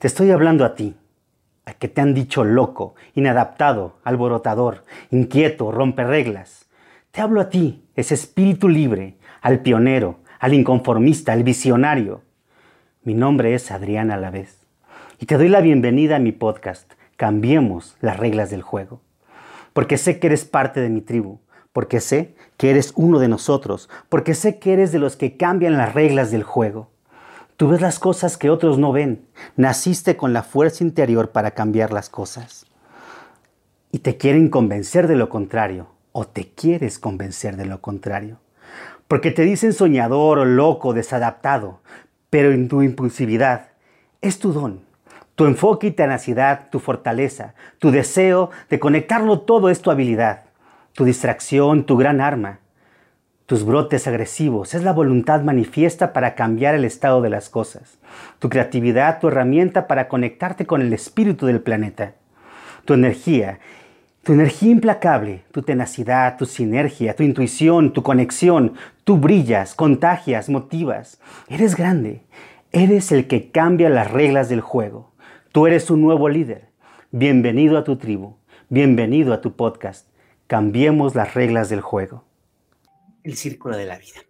Te estoy hablando a ti, a que te han dicho loco, inadaptado, alborotador, inquieto, rompe reglas. Te hablo a ti, ese espíritu libre, al pionero, al inconformista, al visionario. Mi nombre es Adrián Alavés y te doy la bienvenida a mi podcast, Cambiemos las reglas del juego. Porque sé que eres parte de mi tribu, porque sé que eres uno de nosotros, porque sé que eres de los que cambian las reglas del juego. Tú ves las cosas que otros no ven. Naciste con la fuerza interior para cambiar las cosas. Y te quieren convencer de lo contrario, o te quieres convencer de lo contrario. Porque te dicen soñador loco, desadaptado, pero en tu impulsividad es tu don. Tu enfoque y tenacidad, tu fortaleza, tu deseo de conectarlo todo es tu habilidad, tu distracción, tu gran arma tus brotes agresivos, es la voluntad manifiesta para cambiar el estado de las cosas, tu creatividad, tu herramienta para conectarte con el espíritu del planeta, tu energía, tu energía implacable, tu tenacidad, tu sinergia, tu intuición, tu conexión, tú brillas, contagias, motivas, eres grande, eres el que cambia las reglas del juego, tú eres un nuevo líder, bienvenido a tu tribu, bienvenido a tu podcast, cambiemos las reglas del juego el círculo de la vida.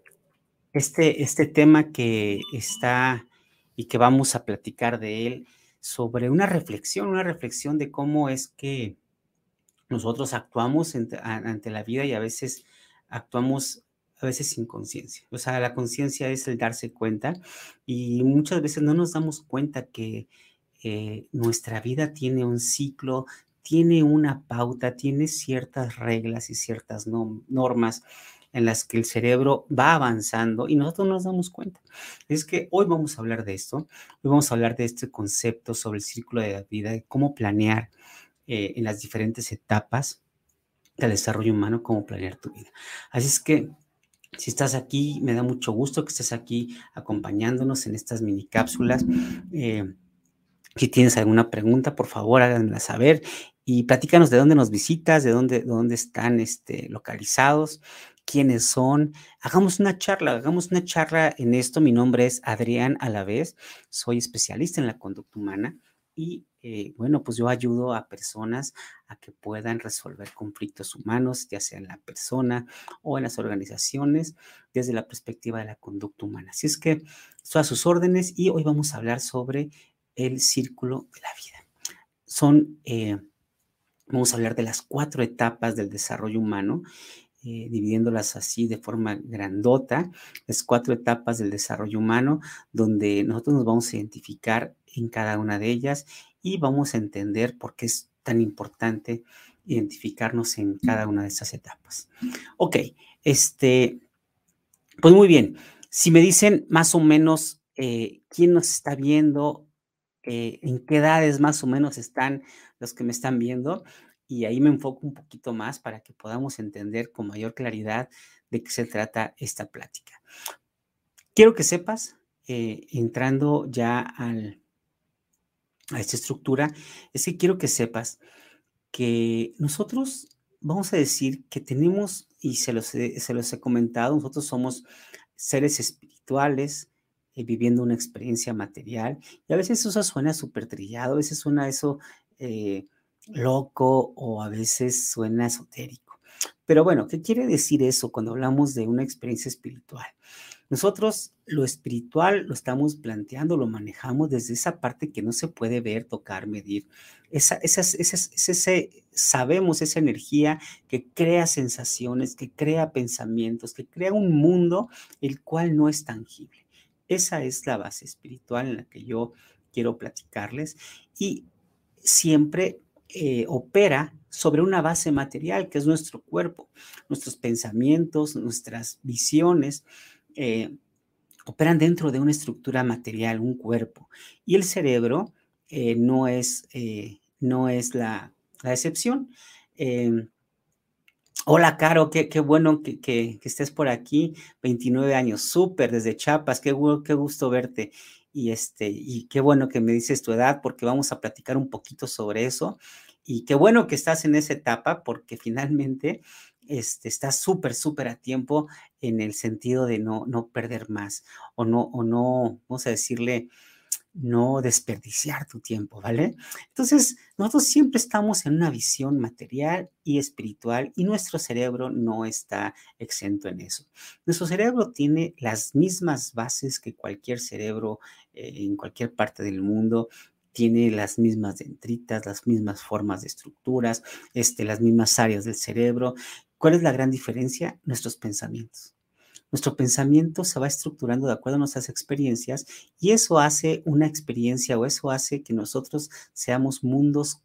Este, este tema que está y que vamos a platicar de él sobre una reflexión, una reflexión de cómo es que nosotros actuamos ante, la vida y a veces actuamos a veces sin conciencia. O sea, la conciencia es el darse cuenta y muchas veces no nos damos cuenta que eh, nuestra vida tiene un ciclo, tiene una pauta, tiene ciertas reglas y ciertas normas en las que el cerebro va avanzando y nosotros nos damos cuenta. Es que hoy vamos a hablar de esto, hoy vamos a hablar de este concepto sobre el círculo de la vida, de cómo planear eh, en las diferentes etapas del desarrollo humano, cómo planear tu vida. Así es que si estás aquí, me da mucho gusto que estés aquí acompañándonos en estas mini cápsulas. Eh, si tienes alguna pregunta, por favor, háganmela saber y platícanos de dónde nos visitas, de dónde, dónde están este, localizados quiénes son. Hagamos una charla, hagamos una charla en esto. Mi nombre es Adrián Alavés, soy especialista en la conducta humana y eh, bueno, pues yo ayudo a personas a que puedan resolver conflictos humanos, ya sea en la persona o en las organizaciones, desde la perspectiva de la conducta humana. Así es que estoy a sus órdenes y hoy vamos a hablar sobre el círculo de la vida. Son, eh, vamos a hablar de las cuatro etapas del desarrollo humano eh, dividiéndolas así de forma grandota, las cuatro etapas del desarrollo humano, donde nosotros nos vamos a identificar en cada una de ellas y vamos a entender por qué es tan importante identificarnos en cada una de esas etapas. Ok, este, pues muy bien. Si me dicen más o menos eh, quién nos está viendo, eh, en qué edades más o menos están los que me están viendo, y ahí me enfoco un poquito más para que podamos entender con mayor claridad de qué se trata esta plática. Quiero que sepas, eh, entrando ya al, a esta estructura, es que quiero que sepas que nosotros vamos a decir que tenemos, y se los he, se los he comentado, nosotros somos seres espirituales, eh, viviendo una experiencia material, y a veces eso suena súper trillado, a veces suena eso... Eh, loco o a veces suena esotérico. Pero bueno, ¿qué quiere decir eso cuando hablamos de una experiencia espiritual? Nosotros lo espiritual lo estamos planteando, lo manejamos desde esa parte que no se puede ver, tocar, medir. Esa, esas, ese, sabemos esa energía que crea sensaciones, que crea pensamientos, que crea un mundo el cual no es tangible. Esa es la base espiritual en la que yo quiero platicarles y siempre eh, opera sobre una base material que es nuestro cuerpo, nuestros pensamientos, nuestras visiones. Eh, operan dentro de una estructura material, un cuerpo. Y el cerebro eh, no, es, no es la, excepción. Em, hola, Caro, qué, bueno que, estés por aquí. 29 años, súper, desde Chiapas, qué, qué gusto verte. Y, este, y qué bueno que me dices tu edad, porque vamos a platicar un poquito sobre eso. Y qué bueno que estás en esa etapa, porque finalmente este, estás súper, súper a tiempo en el sentido de no, no perder más o no, o no, vamos a decirle, no desperdiciar tu tiempo, ¿vale? Entonces, nosotros siempre estamos en una visión material y espiritual y nuestro cerebro no está exento en eso. Nuestro cerebro tiene las mismas bases que cualquier cerebro eh, en cualquier parte del mundo tiene las mismas dendritas, las mismas formas de estructuras, este, las mismas áreas del cerebro. ¿Cuál es la gran diferencia? Nuestros pensamientos. Nuestro pensamiento se va estructurando de acuerdo a nuestras experiencias y eso hace una experiencia o eso hace que nosotros seamos mundos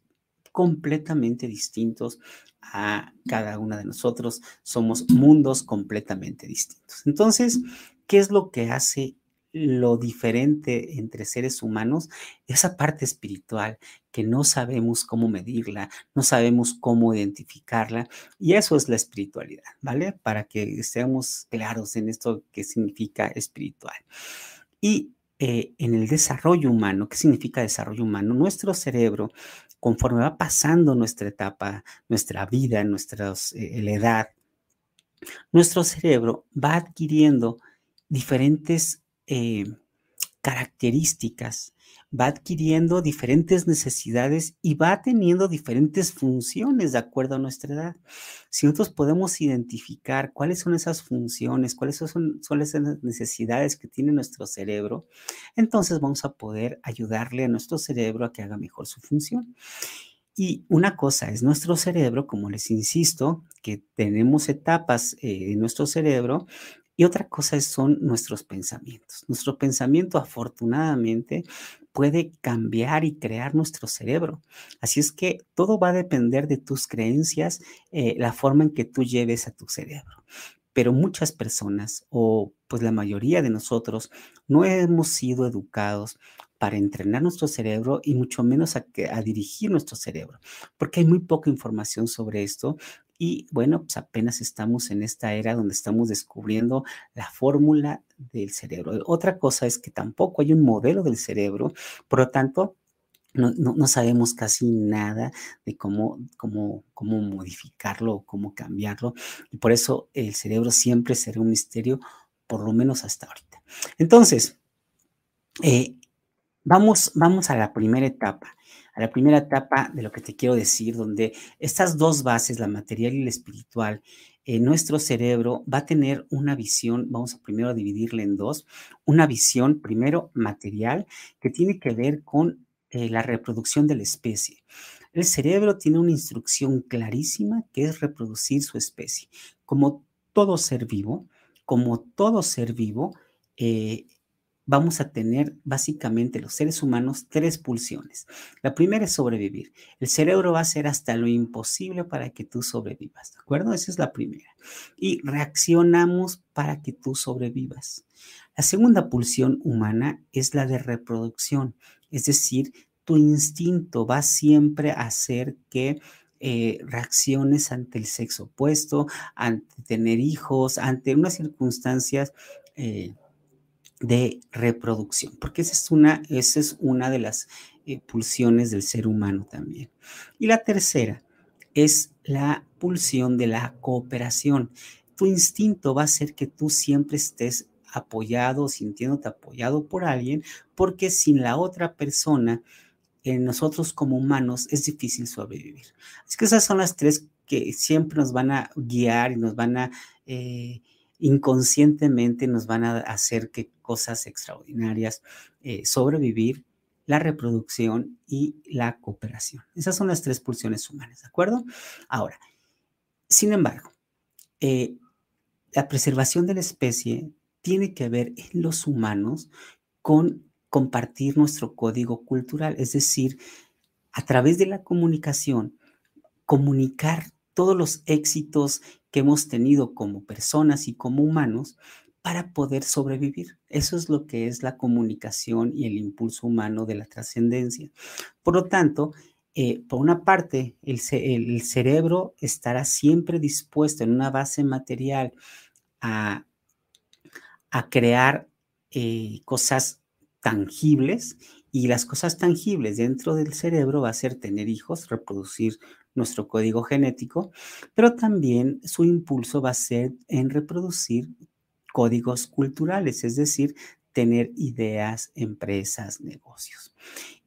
completamente distintos a cada una de nosotros. Somos mundos completamente distintos. Entonces, ¿qué es lo que hace lo diferente entre seres humanos, esa parte espiritual que no sabemos cómo medirla, no sabemos cómo identificarla, y eso es la espiritualidad, ¿vale? Para que estemos claros en esto que significa espiritual. Y eh, en el desarrollo humano, ¿qué significa desarrollo humano? Nuestro cerebro, conforme va pasando nuestra etapa, nuestra vida, nuestra eh, edad, nuestro cerebro va adquiriendo diferentes eh, características, va adquiriendo diferentes necesidades y va teniendo diferentes funciones de acuerdo a nuestra edad. Si nosotros podemos identificar cuáles son esas funciones, cuáles son, son esas necesidades que tiene nuestro cerebro, entonces vamos a poder ayudarle a nuestro cerebro a que haga mejor su función. Y una cosa es nuestro cerebro, como les insisto, que tenemos etapas eh, en nuestro cerebro y otra cosa son nuestros pensamientos. Nuestro pensamiento afortunadamente puede cambiar y crear nuestro cerebro. Así es que todo va a depender de tus creencias, eh, la forma en que tú lleves a tu cerebro. Pero muchas personas, o pues la mayoría de nosotros, no hemos sido educados para entrenar nuestro cerebro y mucho menos a, a dirigir nuestro cerebro, porque hay muy poca información sobre esto y bueno, pues apenas estamos en esta era donde estamos descubriendo la fórmula del cerebro. Otra cosa es que tampoco hay un modelo del cerebro, por lo tanto, no, sabemos casi nada de cómo, cómo, cómo modificarlo o cómo cambiarlo. Y por eso el cerebro siempre será un misterio, por lo menos hasta ahorita. Entonces, eh, vamos, vamos a la primera etapa a la primera etapa de lo que te quiero decir, donde estas dos bases, la material y la espiritual, en nuestro cerebro va a tener una visión, vamos a primero dividirla en dos, una visión primero material que tiene que ver con eh, la reproducción de la especie. El cerebro tiene una instrucción clarísima que es reproducir su especie. Como todo ser vivo, como todo ser vivo, eh, vamos a tener básicamente los seres humanos tres pulsiones. La primera es sobrevivir. El cerebro va a hacer hasta lo imposible para que tú sobrevivas, ¿de acuerdo? Esa es la primera. Y reaccionamos para que tú sobrevivas. La segunda pulsión humana es la de reproducción, es decir, tu instinto va siempre a hacer que eh, reacciones ante el sexo opuesto, ante tener hijos, ante unas circunstancias eh, de reproducción, porque esa es una, esa es una de las eh, pulsiones del ser humano también. Y la tercera es la pulsión de la cooperación. Tu instinto va a ser que tú siempre estés apoyado, sintiéndote apoyado por alguien, porque sin la otra persona, en nosotros como humanos es difícil sobrevivir. Así que esas son las tres que siempre nos van a guiar y nos van a eh, inconscientemente nos van a hacer que cosas extraordinarias, eh, sobrevivir, la reproducción y la cooperación. Esas son las tres pulsiones humanas, ¿de acuerdo? Ahora, sin embargo, eh, la preservación de la especie tiene que ver en los humanos con compartir nuestro código cultural, es decir, a través de la comunicación, comunicar todos los éxitos que hemos tenido como personas y como humanos para poder sobrevivir. Eso es lo que es la comunicación y el impulso humano de la trascendencia. Por lo tanto, eh, por una parte, el, cerebro estará siempre dispuesto en una base material a, crear eh, cosas tangibles y las cosas tangibles dentro del cerebro va a ser tener hijos, reproducir nuestro código genético, pero también su impulso va a ser en reproducir códigos culturales, es decir, tener ideas, empresas, negocios.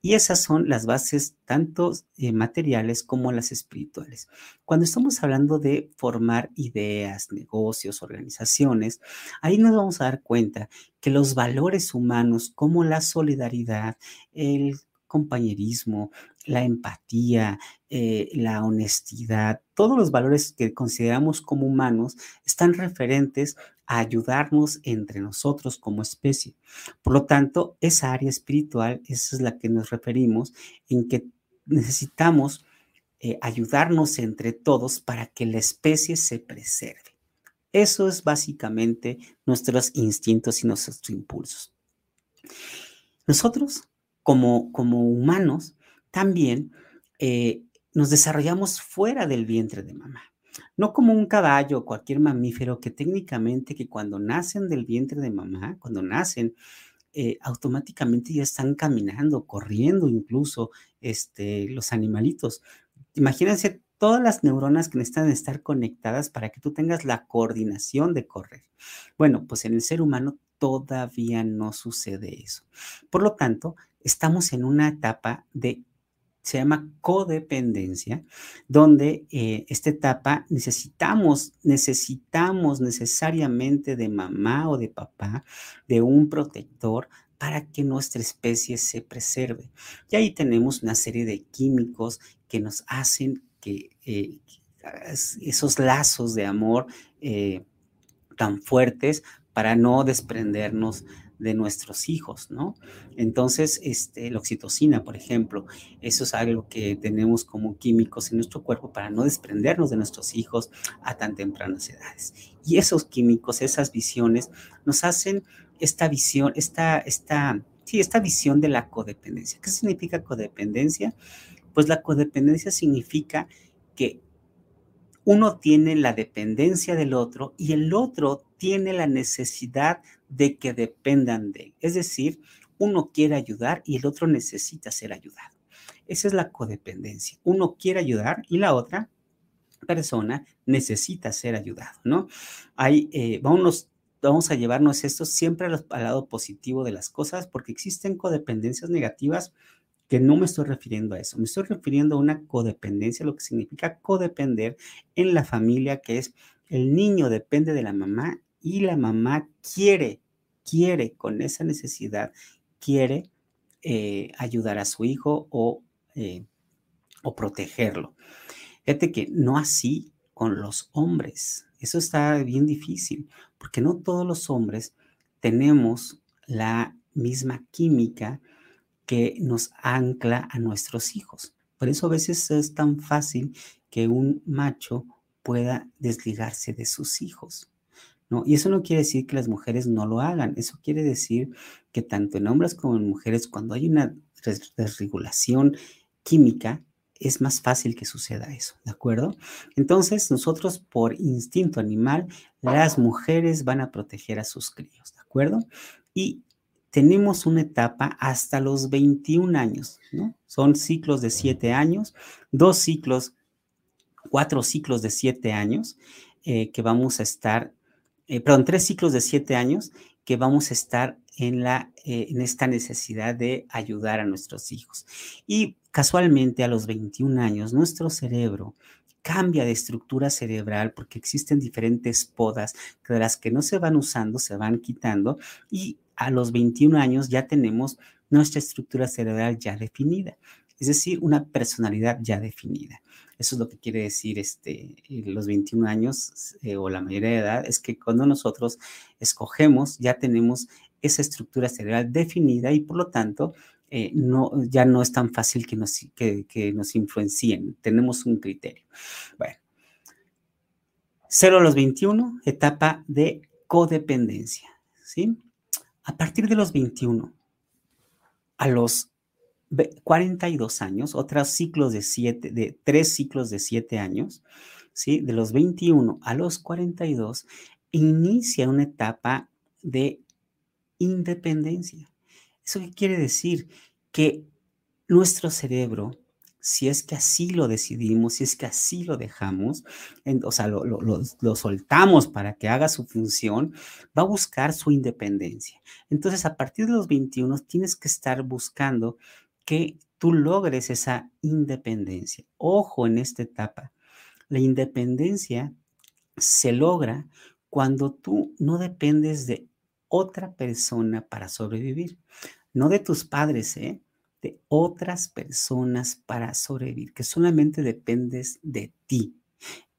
Y esas son las bases tanto eh, materiales como las espirituales. Cuando estamos hablando de formar ideas, negocios, organizaciones, ahí nos vamos a dar cuenta que los valores humanos como la solidaridad, el compañerismo, la empatía, eh, la honestidad, todos los valores que consideramos como humanos están referentes a ayudarnos entre nosotros como especie. Por lo tanto, esa área espiritual, esa es la que nos referimos, en que necesitamos eh, ayudarnos entre todos para que la especie se preserve. Eso es básicamente nuestros instintos y nuestros impulsos. Nosotros, como, como humanos, también eh, nos desarrollamos fuera del vientre de mamá. No como un caballo o cualquier mamífero que técnicamente que cuando nacen del vientre de mamá, cuando nacen, eh, automáticamente ya están caminando, corriendo incluso este, los animalitos. Imagínense todas las neuronas que necesitan estar conectadas para que tú tengas la coordinación de correr. Bueno, pues en el ser humano todavía no sucede eso. Por lo tanto, estamos en una etapa de se llama codependencia, donde eh, esta etapa necesitamos, necesitamos necesariamente de mamá o de papá, de un protector para que nuestra especie se preserve. Y ahí tenemos una serie de químicos que nos hacen que eh, esos lazos de amor eh, tan fuertes para no desprendernos de nuestros hijos, ¿no? Entonces, este, la oxitocina, por ejemplo, eso es algo que tenemos como químicos en nuestro cuerpo para no desprendernos de nuestros hijos a tan tempranas edades. Y esos químicos, esas visiones, nos hacen esta visión, esta, esta, sí, esta visión de la codependencia. ¿Qué significa codependencia? Pues la codependencia significa que uno tiene la dependencia del otro y el otro tiene la necesidad de que dependan de él. Es decir, uno quiere ayudar y el otro necesita ser ayudado. Esa es la codependencia. Uno quiere ayudar y la otra persona necesita ser ayudado, ¿no? Hay, eh, vamos, vamos a llevarnos esto siempre al lado positivo de las cosas porque existen codependencias negativas que no me estoy refiriendo a eso, me estoy refiriendo a una codependencia, lo que significa codepender en la familia, que es el niño depende de la mamá y la mamá quiere, quiere con esa necesidad, quiere eh, ayudar a su hijo o, eh, o protegerlo. Fíjate que no así con los hombres. Eso está bien difícil, porque no todos los hombres tenemos la misma química que nos ancla a nuestros hijos. Por eso a veces es tan fácil que un macho pueda desligarse de sus hijos. ¿No? Y eso no quiere decir que las mujeres no lo hagan, eso quiere decir que tanto en hombres como en mujeres, cuando hay una desregulación química, es más fácil que suceda eso, ¿de acuerdo? Entonces, nosotros por instinto animal, las mujeres van a proteger a sus críos, ¿de acuerdo? Y tenemos una etapa hasta los 21 años, ¿no? Son ciclos de 7 años, dos ciclos, cuatro ciclos de 7 años eh, que vamos a estar eh, perdón, tres ciclos de siete años que vamos a estar en, la, eh, en esta necesidad de ayudar a nuestros hijos. Y casualmente a los 21 años, nuestro cerebro cambia de estructura cerebral porque existen diferentes podas de las que no se van usando, se van quitando y a los 21 años ya tenemos nuestra estructura cerebral ya definida, es decir, una personalidad ya definida. Eso es lo que quiere decir este, los 21 años eh, o la mayoría de edad, es que cuando nosotros escogemos ya tenemos esa estructura cerebral definida y por lo tanto eh, no, ya no es tan fácil que nos, que nos influencien, tenemos un criterio. Bueno, 0 a los 21, etapa de codependencia, ¿sí? A partir de los 21, a los 42 años, otros ciclos de siete, de tres ciclos de siete años, ¿sí? De los 21 a los 42, inicia una etapa de independencia. ¿Eso qué quiere decir? Que nuestro cerebro si es que así lo decidimos, si es que así lo dejamos, o sea, lo, lo, soltamos para que haga su función, va a buscar su independencia. Entonces, a partir de los 21, tienes que estar buscando que tú logres esa independencia. Ojo en esta etapa. La independencia se logra cuando tú no dependes de otra persona para sobrevivir, no de tus padres, ¿eh? de otras personas para sobrevivir, que solamente dependes de ti.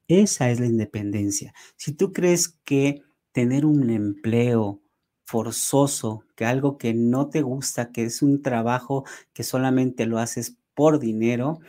Esa es la independencia. Si tú crees que tener un empleo forzoso, que algo que no te gusta, que es un trabajo que solamente lo haces por dinero,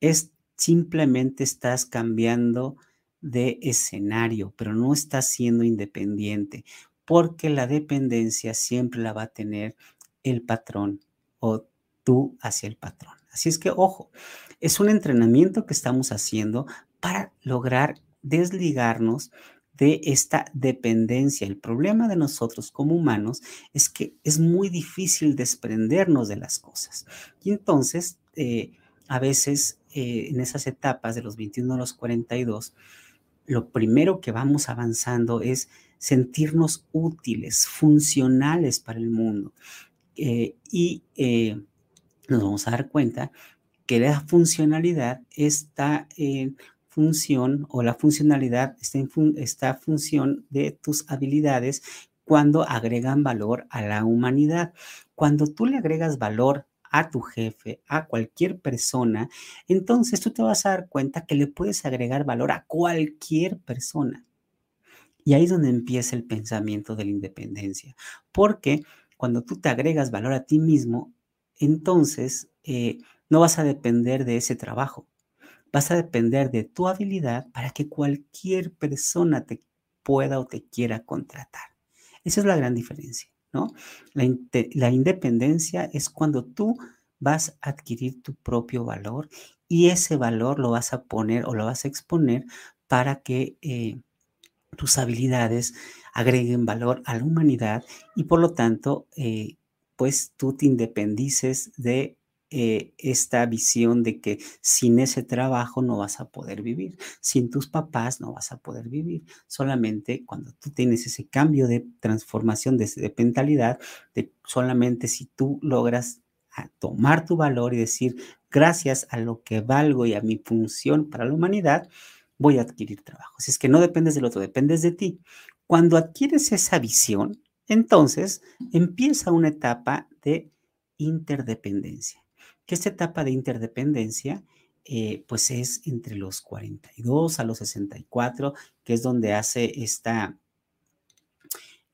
es simplemente estás cambiando de escenario, pero no estás siendo independiente, porque la dependencia siempre la va a tener el patrón o tú hacia el patrón. Así es que, ojo, es un entrenamiento que estamos haciendo para lograr desligarnos de esta dependencia. El problema de nosotros como humanos es que es muy difícil desprendernos de las cosas. Y entonces, eh, a veces eh, en esas etapas de los 21 a los 42, lo primero que vamos avanzando es sentirnos útiles, funcionales para el mundo. Eh, y nos vamos a dar cuenta que la funcionalidad está en función o la funcionalidad esta función de tus habilidades cuando agregan valor a la humanidad. Cuando tú le agregas valor a tu jefe, a cualquier persona, entonces tú te vas a dar cuenta que le puedes agregar valor a cualquier persona. Y ahí es donde empieza el pensamiento de la independencia, porque cuando tú te agregas valor a ti mismo, entonces eh, no vas a depender de ese trabajo, vas a depender de tu habilidad para que cualquier persona te pueda o te quiera contratar. Esa es la gran diferencia, ¿no? La, independencia es cuando tú vas a adquirir tu propio valor y ese valor lo vas a poner o lo vas a exponer para que eh, tus habilidades agreguen valor a la humanidad y por lo tanto eh, pues tú te independices de eh, esta visión de que sin ese trabajo no vas a poder vivir, sin tus papás no vas a poder vivir. Solamente cuando tú tienes ese cambio de transformación de, mentalidad, de solamente si tú logras tomar tu valor y decir, gracias a lo que valgo y a mi función para la humanidad, voy a adquirir trabajo. Si es que no dependes del otro, dependes de ti. Cuando adquieres esa visión, entonces empieza una etapa de interdependencia. Que esta etapa de interdependencia, eh, pues es entre los 42 a los 64, que es donde hace esta,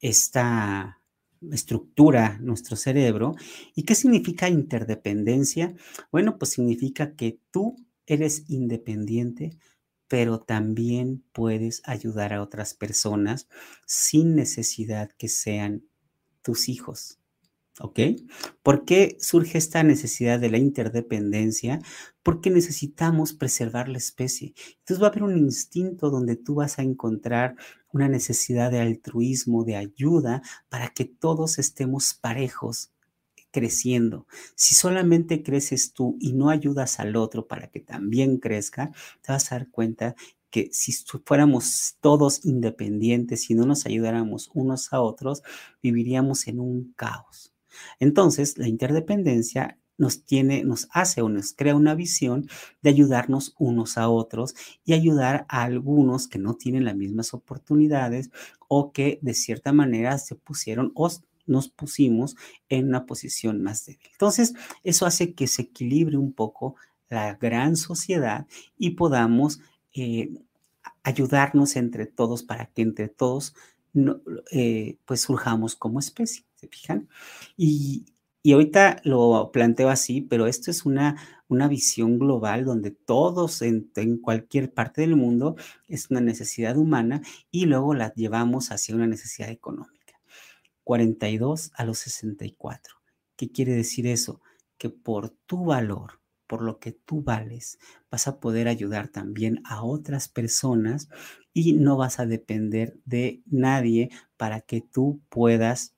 esta estructura nuestro cerebro. ¿Y qué significa interdependencia? Bueno, pues significa que tú eres independiente, pero también puedes ayudar a otras personas sin necesidad que sean tus hijos. ¿Ok? ¿Por qué surge esta necesidad de la interdependencia? Porque necesitamos preservar la especie. Entonces va a haber un instinto donde tú vas a encontrar una necesidad de altruismo, de ayuda, para que todos estemos parejos creciendo. Si solamente creces tú y no ayudas al otro para que también crezca, te vas a dar cuenta que si fuéramos todos independientes y no nos ayudáramos unos a otros, viviríamos en un caos. Entonces, la interdependencia nos tiene, nos hace o nos crea una visión de ayudarnos unos a otros y ayudar a algunos que no tienen las mismas oportunidades o que de cierta manera se pusieron o nos pusimos en una posición más débil. Entonces, eso hace que se equilibre un poco la gran sociedad y podamos eh, ayudarnos entre todos para que entre todos eh, pues surjamos como especie, ¿se fijan? Y, ahorita lo planteo así, pero esto es una, una visión global donde todos en, en, cualquier parte del mundo es una necesidad humana y luego la llevamos hacia una necesidad económica. 42 a los 64. ¿Qué quiere decir eso? Que por tu valor, por lo que tú vales, vas a poder ayudar también a otras personas y no vas a depender de nadie para que tú puedas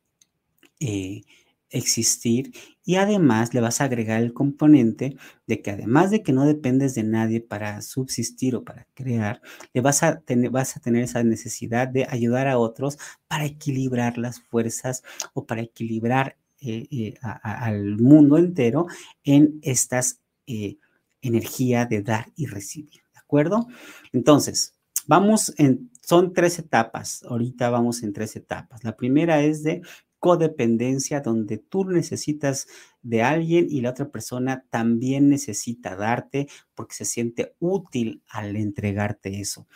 eh, existir y además le vas a agregar el componente de que además de que no dependes de nadie para subsistir o para crear, le vas a tener, vas a tener esa necesidad de ayudar a otros para equilibrar las fuerzas o para equilibrar eh, eh, al mundo entero en estas eh, energía de dar y recibir, ¿de acuerdo? Entonces, vamos en, son tres etapas, ahorita vamos en tres etapas. La primera es de codependencia donde tú necesitas de alguien y la otra persona también necesita darte porque se siente útil al entregarte eso.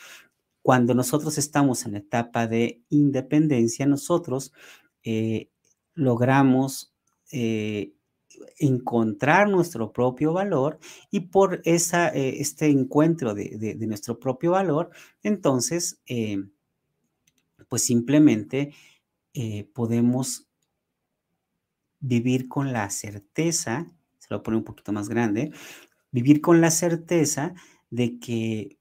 Cuando nosotros estamos en la etapa de independencia, nosotros eh, logramos eh, encontrar nuestro propio valor y por esa, eh, este encuentro de, nuestro propio valor, entonces, pues simplemente eh, podemos vivir con la certeza, se lo pone un poquito más grande, vivir con la certeza de que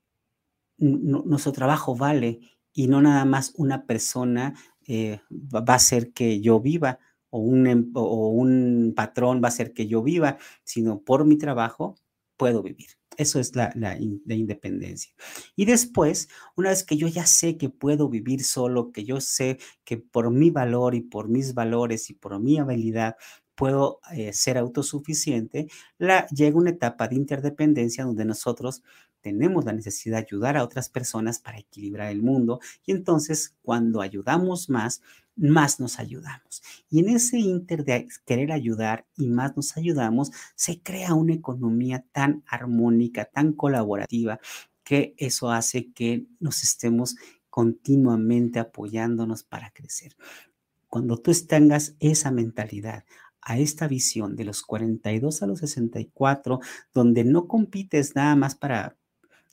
nuestro trabajo vale y no nada más una persona eh, va a hacer que yo viva o un, em, o un patrón va a hacer que yo viva, sino por mi trabajo puedo vivir. Eso es la, independencia. Y después, una vez que yo ya sé que puedo vivir solo, que yo sé que por mi valor y por mis valores y por mi habilidad puedo eh, ser autosuficiente, la, llega una etapa de interdependencia donde nosotros tenemos la necesidad de ayudar a otras personas para equilibrar el mundo y entonces cuando ayudamos más, más nos ayudamos. Y en ese inter de querer ayudar y más nos ayudamos, se crea una economía tan armónica, tan colaborativa, que eso hace que nos estemos continuamente apoyándonos para crecer. Cuando tú tengas esa mentalidad, a esta visión de los 42 a los 64, donde no compites nada más para,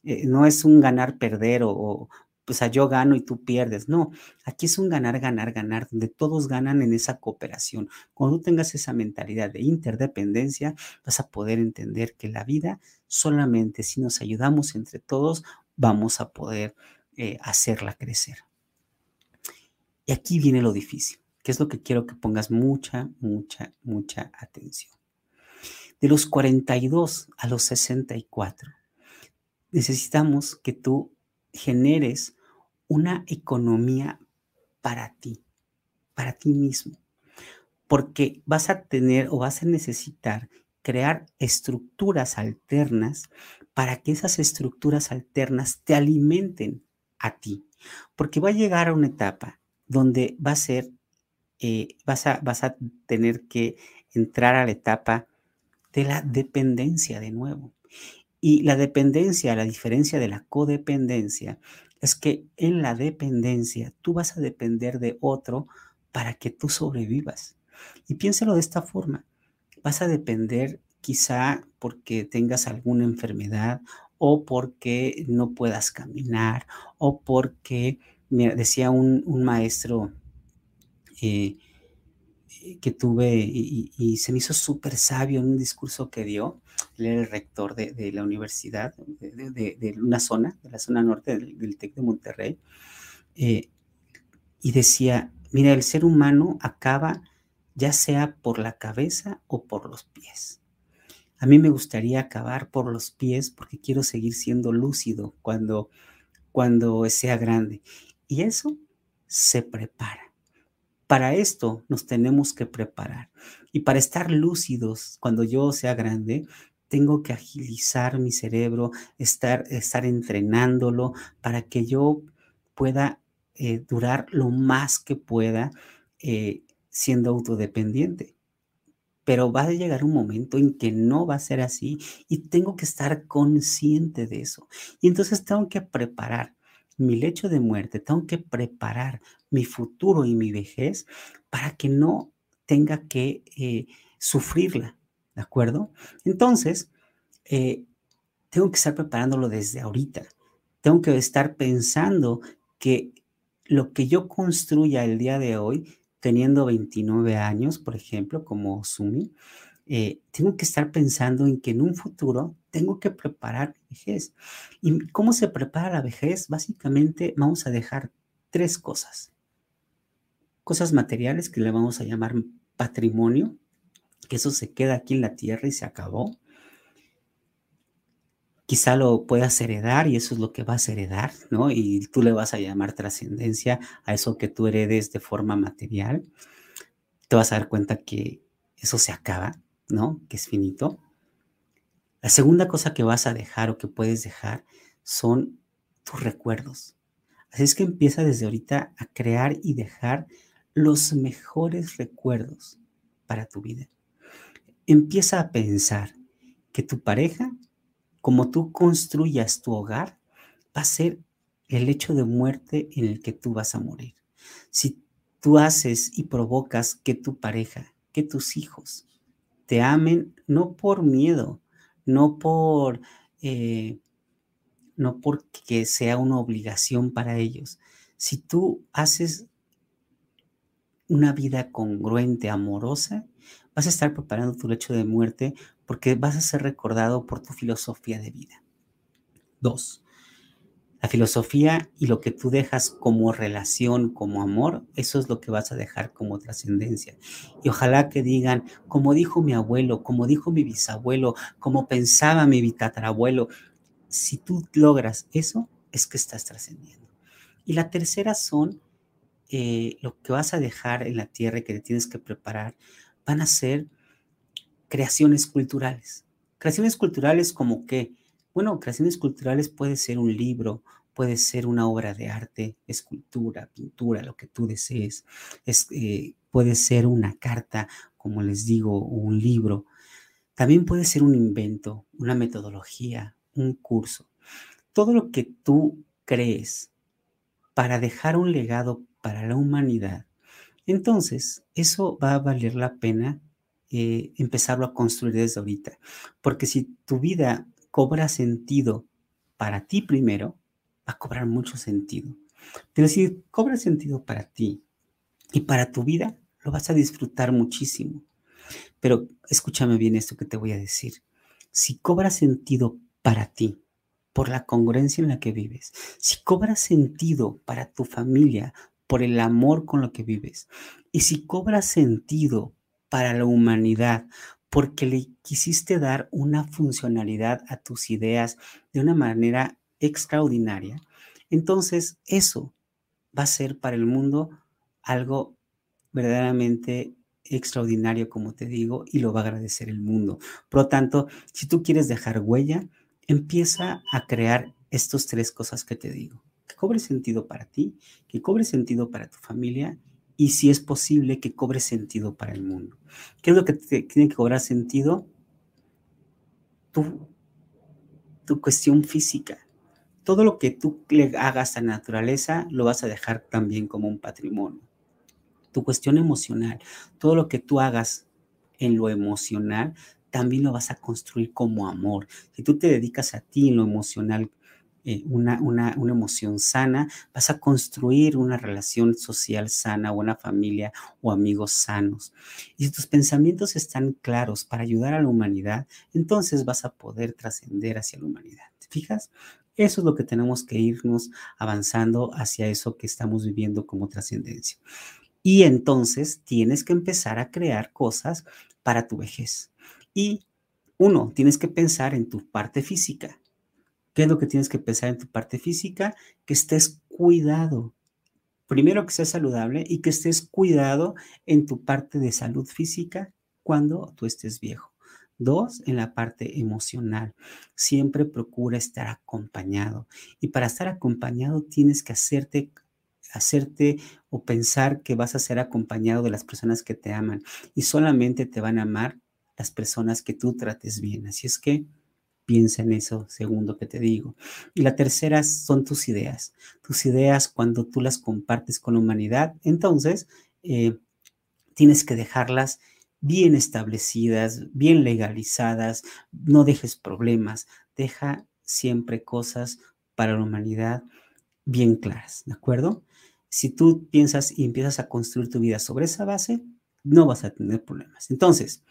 eh, no es un ganar-perder o, pues yo gano y tú pierdes. No, aquí es un ganar, ganar, ganar, donde todos ganan en esa cooperación. Cuando tú tengas esa mentalidad de interdependencia, vas a poder entender que la vida solamente si nos ayudamos entre todos, vamos a poder eh, hacerla crecer. Y aquí viene lo difícil, que es lo que quiero que pongas mucha, mucha, mucha atención. De los 42 a los 64, necesitamos que tú generes una economía para ti, para ti mismo, porque vas a tener o vas a necesitar crear estructuras alternas para que esas estructuras alternas te alimenten a ti, porque va a llegar a una etapa donde va a ser, eh, vas, a, vas a tener que entrar a la etapa de la dependencia de nuevo. Y la dependencia, a la diferencia de la codependencia, es que en la dependencia tú vas a depender de otro para que tú sobrevivas. Y piénsalo de esta forma. Vas a depender quizá porque tengas alguna enfermedad o porque no puedas caminar o porque, decía un, maestro eh, que tuve y, se me hizo súper sabio en un discurso que dio, él era el rector de, la universidad, de, una zona, de la zona norte del, TEC de Monterrey, eh, y decía, mira, el ser humano acaba ya sea por la cabeza o por los pies. A mí me gustaría acabar por los pies porque quiero seguir siendo lúcido cuando, cuando sea grande. Y eso se prepara. Para esto nos tenemos que preparar. Y para estar lúcidos cuando yo sea grande, tengo que agilizar mi cerebro, estar, estar entrenándolo para que yo pueda eh, durar lo más que pueda eh, siendo autodependiente. Pero va a llegar un momento en que no va a ser así y tengo que estar consciente de eso. Y entonces tengo que preparar mi lecho de muerte, tengo que preparar mi futuro y mi vejez para que no tenga que eh, sufrirla, ¿de acuerdo? Entonces, eh, tengo que estar preparándolo desde ahorita. Tengo que estar pensando que lo que yo construya el día de hoy, teniendo 29 años, por ejemplo, como Sumi, eh, tengo que estar pensando en que en un futuro tengo que preparar mi vejez. ¿Y cómo se prepara la vejez? Básicamente vamos a dejar tres cosas. Cosas materiales que le vamos a llamar patrimonio, que eso se queda aquí en la tierra y se acabó. Quizá lo puedas heredar y eso es lo que vas a heredar, ¿no? Y tú le vas a llamar trascendencia a eso que tú heredes de forma material. Te vas a dar cuenta que eso se acaba, ¿no? Que es finito. La segunda cosa que vas a dejar o que puedes dejar son tus recuerdos. Así es que empieza desde ahorita a crear y dejar los mejores recuerdos para tu vida. Empieza a pensar que tu pareja, como tú construyas tu hogar, va a ser el hecho de muerte en el que tú vas a morir. Si tú haces y provocas que tu pareja, que tus hijos te amen, no por miedo, no por eh, no porque sea una obligación para ellos. Si tú haces una vida congruente, amorosa, vas a estar preparando tu lecho de muerte porque vas a ser recordado por tu filosofía de vida. Dos, la filosofía y lo que tú dejas como relación, como amor, eso es lo que vas a dejar como trascendencia. Y ojalá que digan, como dijo mi abuelo, como dijo mi bisabuelo, como pensaba mi tatarabuelo, si tú logras eso, es que estás trascendiendo. Y la tercera son eh, lo que vas a dejar en la tierra y que te tienes que preparar, van a ser creaciones culturales. Creaciones culturales como que, bueno, creaciones culturales puede ser un libro, puede ser una obra de arte, escultura, pintura, lo que tú desees. Es, eh, puede ser una carta, como les digo, un libro. También puede ser un invento, una metodología, un curso. Todo lo que tú crees para dejar un legado para la humanidad, entonces eso va a valer la pena eh, empezarlo a construir desde ahorita. Porque si tu vida cobra sentido para ti primero, va a cobrar mucho sentido. Pero si cobra sentido para ti y para tu vida, lo vas a disfrutar muchísimo. Pero escúchame bien esto que te voy a decir. Si cobra sentido para ti, por la congruencia en la que vives, si cobra sentido para tu familia, por el amor con lo que vives, y si cobra sentido para la humanidad, porque le quisiste dar una funcionalidad a tus ideas de una manera extraordinaria, entonces eso va a ser para el mundo algo verdaderamente extraordinario, como te digo, y lo va a agradecer el mundo. Por lo tanto, si tú quieres dejar huella, empieza a crear estas tres cosas que te digo. Cobre sentido para ti, que cobre sentido para tu familia y si es posible que cobre sentido para el mundo. ¿Qué es lo que tiene que cobrar sentido? Tu, tu cuestión física. Todo lo que tú le hagas a la naturaleza lo vas a dejar también como un patrimonio. Tu cuestión emocional, todo lo que tú hagas en lo emocional también lo vas a construir como amor. Si tú te dedicas a ti en lo emocional, eh, una, una, una, emoción sana, vas a construir una relación social sana, una familia o amigos sanos. Y si tus pensamientos están claros para ayudar a la humanidad, entonces vas a poder trascender hacia la humanidad. ¿Te fijas? Eso es lo que tenemos que irnos avanzando hacia eso que estamos viviendo como trascendencia. Y entonces tienes que empezar a crear cosas para tu vejez. Y uno, tienes que pensar en tu parte física. ¿Qué es lo que tienes que pensar en tu parte física? Que estés cuidado. Primero que seas saludable y que estés cuidado en tu parte de salud física cuando tú estés viejo. Dos, en la parte emocional. Siempre procura estar acompañado. Y para estar acompañado tienes que hacerte hacerte o pensar que vas a ser acompañado de las personas que te aman y solamente te van a amar las personas que tú trates bien. Así es que piensa en eso, segundo que te digo. Y la tercera son tus ideas. Tus ideas cuando tú las compartes con la humanidad, entonces eh, tienes que dejarlas bien establecidas, bien legalizadas, no dejes problemas, deja siempre cosas para la humanidad bien claras, ¿de acuerdo? Si tú piensas y empiezas a construir tu vida sobre esa base, no vas a tener problemas. Entonces,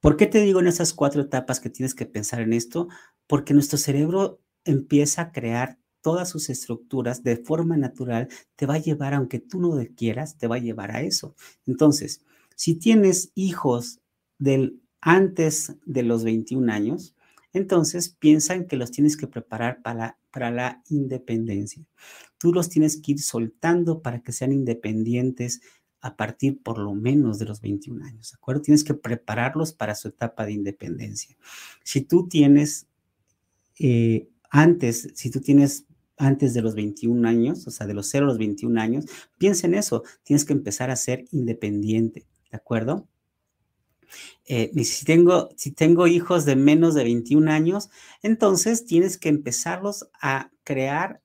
¿Por qué te digo en esas cuatro etapas que tienes que pensar en esto? Porque nuestro cerebro empieza a crear todas sus estructuras de forma natural, te va a llevar, aunque tú no quieras, te va a llevar a eso. Entonces, Si tienes hijos del antes de los 21 años, entonces piensan que los tienes que preparar para, para la independencia. Tú los tienes que ir soltando para que sean independientes a partir por lo menos de los 21 años, ¿de acuerdo? Tienes que prepararlos para su etapa de independencia. Si tú tienes eh, antes, si tú tienes antes de los 21 años, o sea, de los 0 a los 21 años, piensa en eso, tienes que empezar a ser independiente, ¿de acuerdo? Eh, si, tengo, si tengo hijos de menos de 21 años, entonces tienes que empezarlos a crear,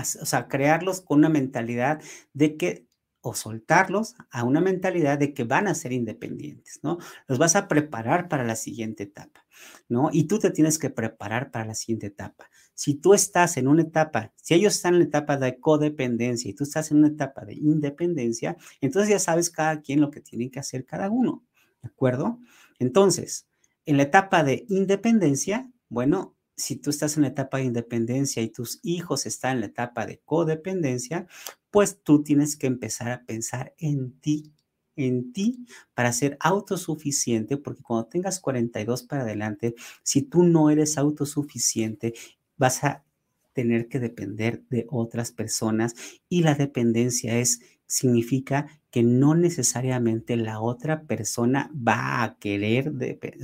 o sea, crearlos con una mentalidad de que o soltarlos a una mentalidad de que van a ser independientes, ¿no? Los vas a preparar para la siguiente etapa, ¿no? Y tú te tienes que preparar para la siguiente etapa. Si tú estás en una etapa, si ellos están en la etapa de codependencia y tú estás en una etapa de independencia, entonces ya sabes cada quien lo que tiene que hacer cada uno, ¿de acuerdo? Entonces, en la etapa de independencia, bueno, si tú estás en la etapa de independencia y tus hijos están en la etapa de codependencia, pues tú tienes que empezar a pensar en ti, en ti para ser autosuficiente, porque cuando tengas 42 para adelante, si tú no eres autosuficiente, vas a tener que depender de otras personas y la dependencia es significa que no necesariamente la otra persona va a querer,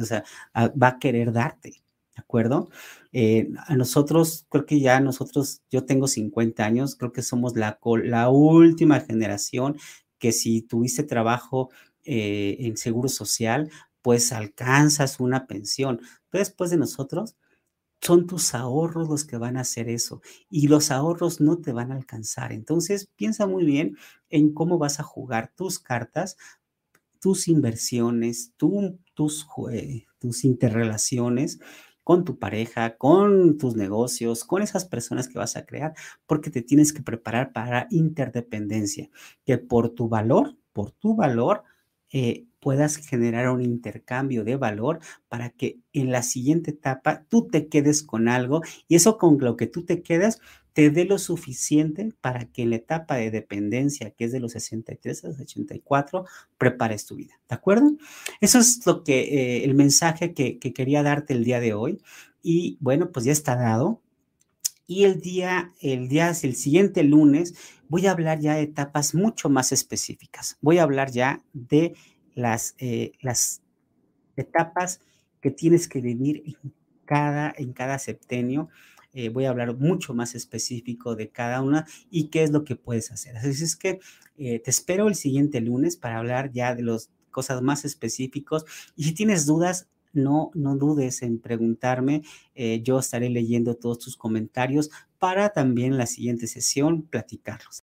o sea, va a querer darte. ¿De acuerdo? Eh, a nosotros, creo que ya nosotros, yo tengo 50 años, creo que somos la, la última generación que si tuviste trabajo eh, en seguro social, pues alcanzas una pensión. Después de nosotros, son tus ahorros los que van a hacer eso y los ahorros no te van a alcanzar. Entonces, piensa muy bien en cómo vas a jugar tus cartas, tus inversiones, tus, tus interrelaciones con tu pareja, con tus negocios, con esas personas que vas a crear, porque te tienes que preparar para interdependencia, que por tu valor, por tu valor, eh, puedas generar un intercambio de valor para que en la siguiente etapa tú te quedes con algo y eso con lo que tú te quedas te dé lo suficiente para que en la etapa de dependencia, que es de los 63 a los 84, prepares tu vida. ¿De acuerdo? Eso es lo que, eh, el mensaje que, que quería darte el día de hoy. Y bueno, pues ya está dado. Y el día, el día, el siguiente lunes, voy a hablar ya de etapas mucho más específicas. Voy a hablar ya de las, eh, las etapas que tienes que vivir en cada, en cada septenio eh, voy a hablar mucho más específico de cada una y qué es lo que puedes hacer. Así es que eh, te espero el siguiente lunes para hablar ya de las cosas más específicos y si tienes dudas, no, no dudes en preguntarme. Eh, yo estaré leyendo todos tus comentarios para también la siguiente sesión platicarlos.